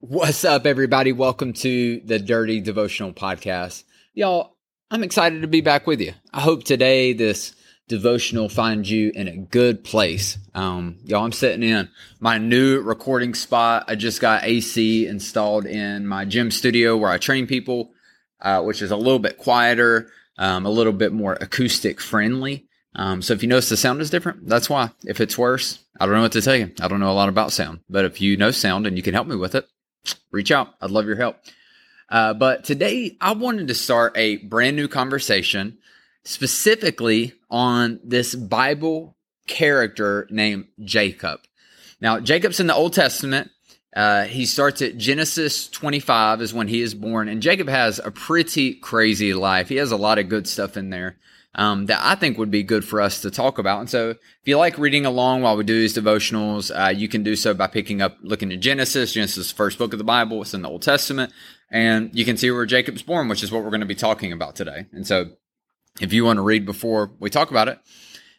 What's up, everybody? Welcome to the Dirty Devotional Podcast. Y'all, I'm excited to be back with you. I hope today this devotional finds you in a good place. Um, y'all, I'm sitting in my new recording spot. I just got AC installed in my gym studio where I train people, uh, which is a little bit quieter, um, a little bit more acoustic friendly. Um, so if you notice the sound is different, that's why. If it's worse, I don't know what to tell you. I don't know a lot about sound, but if you know sound and you can help me with it, reach out. I'd love your help. Uh, but today I wanted to start a brand new conversation specifically on this Bible character named Jacob. Now, Jacob's in the Old Testament. Uh, he starts at Genesis 25 is when he is born, and Jacob has a pretty crazy life. He has a lot of good stuff in there um, that I think would be good for us to talk about. And so, if you like reading along while we do these devotionals, uh, you can do so by picking up, looking at Genesis. Genesis is the first book of the Bible. It's in the Old Testament. And you can see where Jacob's born, which is what we're going to be talking about today. And so, if you want to read before we talk about it,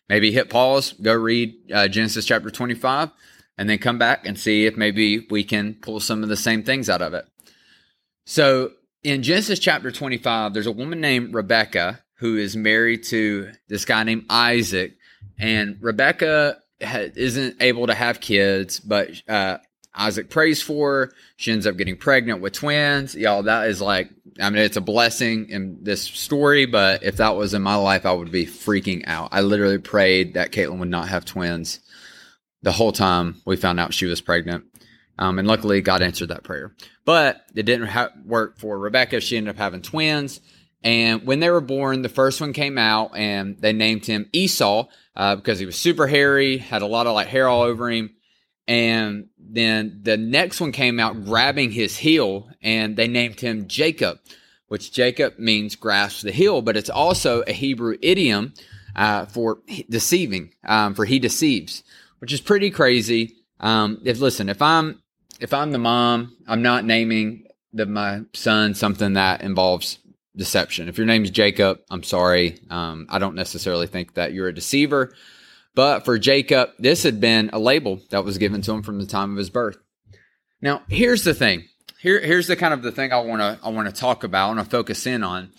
maybe hit pause, go read uh, Genesis chapter 25, and then come back and see if maybe we can pull some of the same things out of it. So, in Genesis chapter 25, there's a woman named Rebecca who is married to this guy named Isaac, and Rebecca ha- isn't able to have kids, but uh, Isaac prays for her. She ends up getting pregnant with twins. Y'all, that is like, I mean, it's a blessing in this story, but if that was in my life, I would be freaking out. I literally prayed that Caitlin would not have twins the whole time we found out she was pregnant. Um, and luckily, God answered that prayer. But it didn't ha- work for Rebecca. She ended up having twins. And when they were born, the first one came out and they named him Esau uh, because he was super hairy, had a lot of like hair all over him. And then the next one came out grabbing his heel and they named him Jacob, which Jacob means grasp the heel, but it's also a Hebrew idiom uh, for deceiving, um, for he deceives, which is pretty crazy. Um, if listen, if I'm if I'm the mom, I'm not naming the, my son something that involves deception. If your name's Jacob, I'm sorry. Um, I don't necessarily think that you're a deceiver. But for Jacob, this had been a label that was given to him from the time of his birth. Now, here's the thing. Here, here's the kind of the thing I want to I want to talk about and focus in on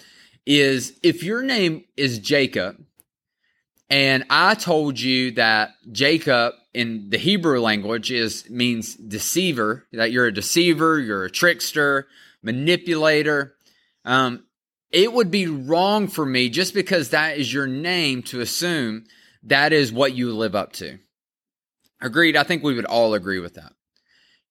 is if your name is Jacob, and I told you that Jacob in the Hebrew language is means deceiver, that you're a deceiver, you're a trickster, manipulator. Um, it would be wrong for me just because that is your name to assume that is what you live up to. Agreed. I think we would all agree with that.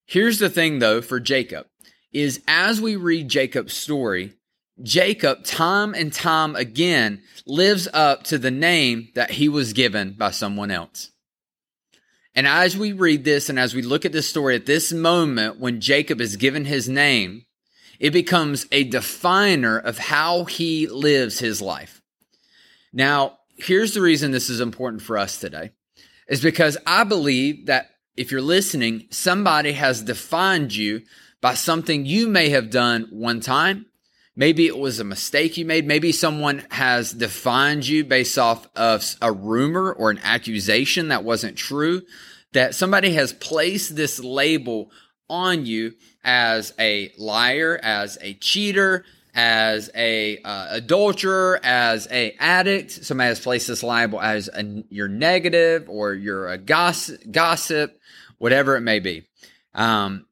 Here's the thing though for Jacob is as we read Jacob's story, Jacob time and time again lives up to the name that he was given by someone else. And as we read this and as we look at this story at this moment when Jacob is given his name, it becomes a definer of how he lives his life. Now, here's the reason this is important for us today is because I believe that if you're listening, somebody has defined you by something you may have done one time. Maybe it was a mistake you made. Maybe someone has defined you based off of a rumor or an accusation that wasn't true. That somebody has placed this label on you as a liar, as a cheater, as a uh, adulterer, as a addict. Somebody has placed this label as a, you're negative or you're a gossip, gossip, whatever it may be. Um,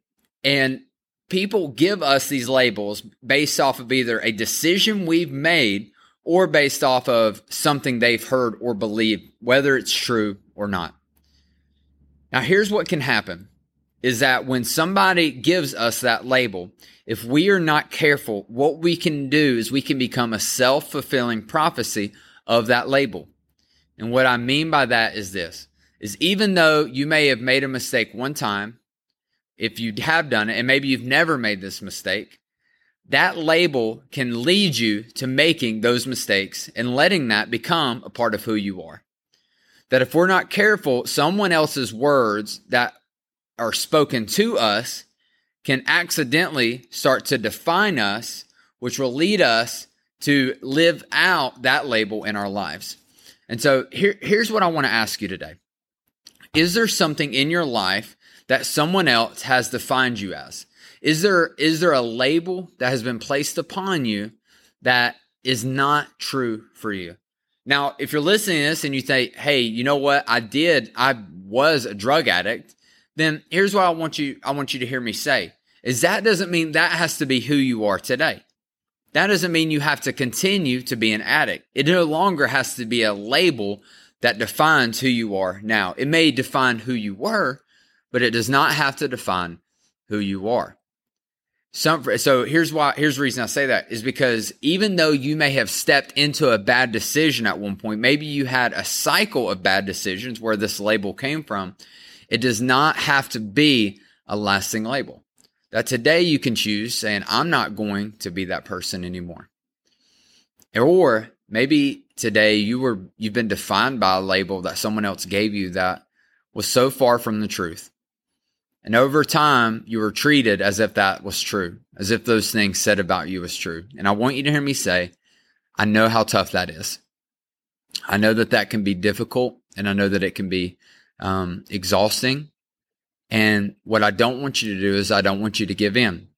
and people give us these labels based off of either a decision we've made or based off of something they've heard or believed, whether it's true or not. Now, here's what can happen is that when somebody gives us that label, if we are not careful, what we can do is we can become a self fulfilling prophecy of that label. And what I mean by that is this is even though you may have made a mistake one time, if you have done it, and maybe you've never made this mistake, that label can lead you to making those mistakes and letting that become a part of who you are. That if we're not careful, someone else's words that are spoken to us can accidentally start to define us, which will lead us to live out that label in our lives. And so here, here's what I want to ask you today. Is there something in your life that someone else has defined you as? Is there is there a label that has been placed upon you that is not true for you? Now, if you're listening to this and you say, "Hey, you know what? I did. I was a drug addict." Then here's what I want you I want you to hear me say. Is that doesn't mean that has to be who you are today. That doesn't mean you have to continue to be an addict. It no longer has to be a label that defines who you are now. It may define who you were, but it does not have to define who you are. Some, so here's why, here's the reason I say that is because even though you may have stepped into a bad decision at one point, maybe you had a cycle of bad decisions where this label came from, it does not have to be a lasting label. That today you can choose saying, I'm not going to be that person anymore. Or maybe today you were, you've been defined by a label that someone else gave you that was so far from the truth and over time, you were treated as if that was true, as if those things said about you was true. And I want you to hear me say, I know how tough that is. I know that that can be difficult and I know that it can be um, exhausting. And what I don't want you to do is I don't want you to give in.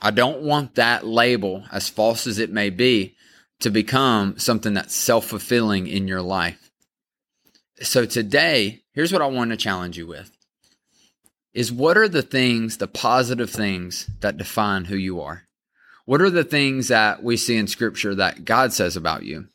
I don't want that label, as false as it may be, to become something that's self fulfilling in your life. So today, here's what I want to challenge you with is what are the things, the positive things that define who you are? What are the things that we see in scripture that God says about you?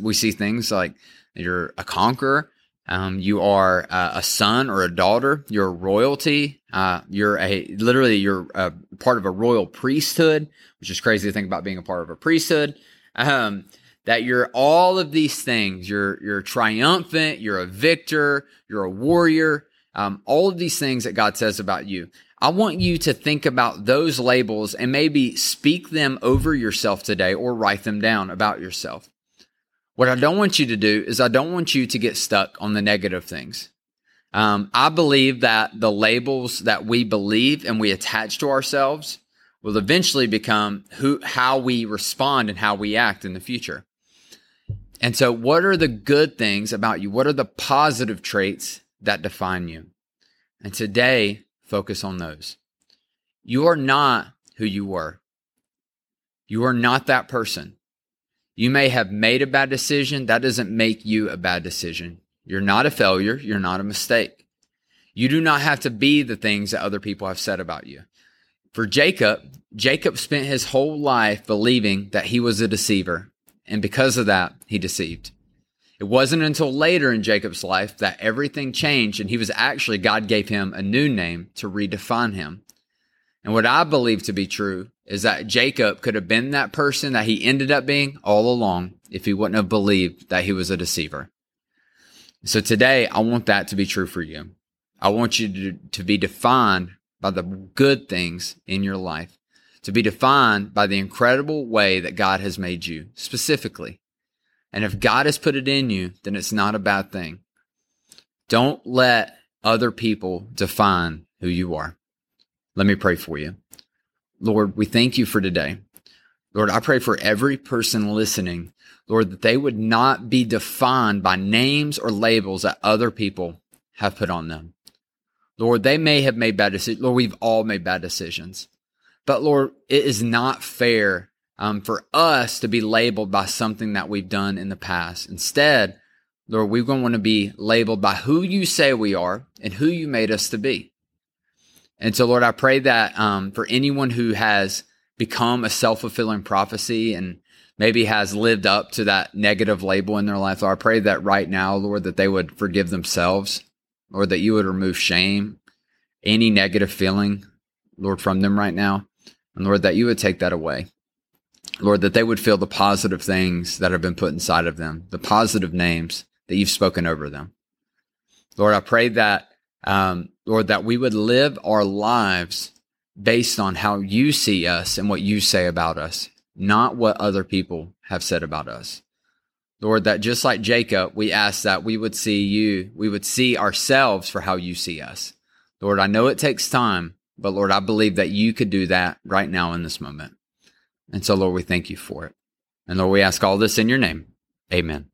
We see things like you're a conqueror, um, you are a, a, son or a daughter, you're royalty, uh, you're a literally you're a part of a royal priesthood, which is crazy to think about being a part of a priesthood. Um, that you're all of these things. You're you're triumphant. You're a victor. You're a warrior um, all of these things that God says about you. I want you to think about those labels and maybe speak them over yourself today or write them down about yourself. What I don't want you to do is I don't want you to get stuck on the negative things. Um, I believe that the labels that we believe and we attach to ourselves will eventually become who, how we respond and how we act in the future. And so, what are the good things about you? What are the positive traits that define you. And today, focus on those. You are not who you were. You are not that person. You may have made a bad decision. That doesn't make you a bad decision. You're not a failure. You're not a mistake. You do not have to be the things that other people have said about you. For Jacob, Jacob spent his whole life believing that he was a deceiver. And because of that, he deceived. It wasn't until later in Jacob's life that everything changed and he was actually, God gave him a new name to redefine him. And what I believe to be true is that Jacob could have been that person that he ended up being all along if he wouldn't have believed that he was a deceiver. So today, I want that to be true for you. I want you to, to be defined by the good things in your life, to be defined by the incredible way that God has made you specifically. And if God has put it in you, then it's not a bad thing. Don't let other people define who you are. Let me pray for you. Lord, we thank you for today. Lord, I pray for every person listening, Lord, that they would not be defined by names or labels that other people have put on them. Lord, they may have made bad decisions. Lord, we've all made bad decisions. But Lord, it is not fair um, for us to be labeled by something that we've done in the past. Instead, Lord, we're going to want to be labeled by who you say we are and who you made us to be. And so, Lord, I pray that um, for anyone who has become a self fulfilling prophecy and maybe has lived up to that negative label in their life, Lord, I pray that right now, Lord, that they would forgive themselves, or that you would remove shame, any negative feeling, Lord, from them right now. And Lord, that you would take that away. Lord, that they would feel the positive things that have been put inside of them, the positive names that you've spoken over them. Lord, I pray that Um, Lord, that we would live our lives based on how you see us and what you say about us, not what other people have said about us. Lord, that just like Jacob, we ask that we would see you, we would see ourselves for how you see us. Lord, I know it takes time, but Lord, I believe that you could do that right now in this moment. And so, Lord, we thank you for it. And Lord, we ask all this in your name. Amen.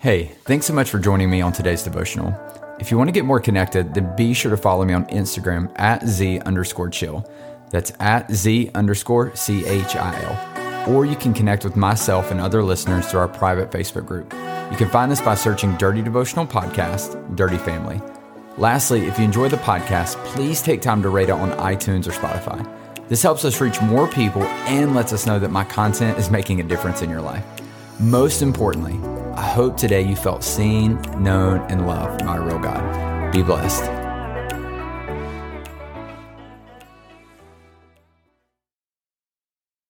Hey, thanks so much for joining me on today's devotional. If you want to get more connected, then be sure to follow me on Instagram at Z underscore chill. That's at Z underscore C H I L. Or you can connect with myself and other listeners through our private Facebook group. You can find this by searching Dirty Devotional Podcast, Dirty Family. Lastly, if you enjoy the podcast, please take time to rate it on iTunes or Spotify. This helps us reach more people and lets us know that my content is making a difference in your life. Most importantly, I hope today you felt seen, known, and loved by a real God. Be blessed.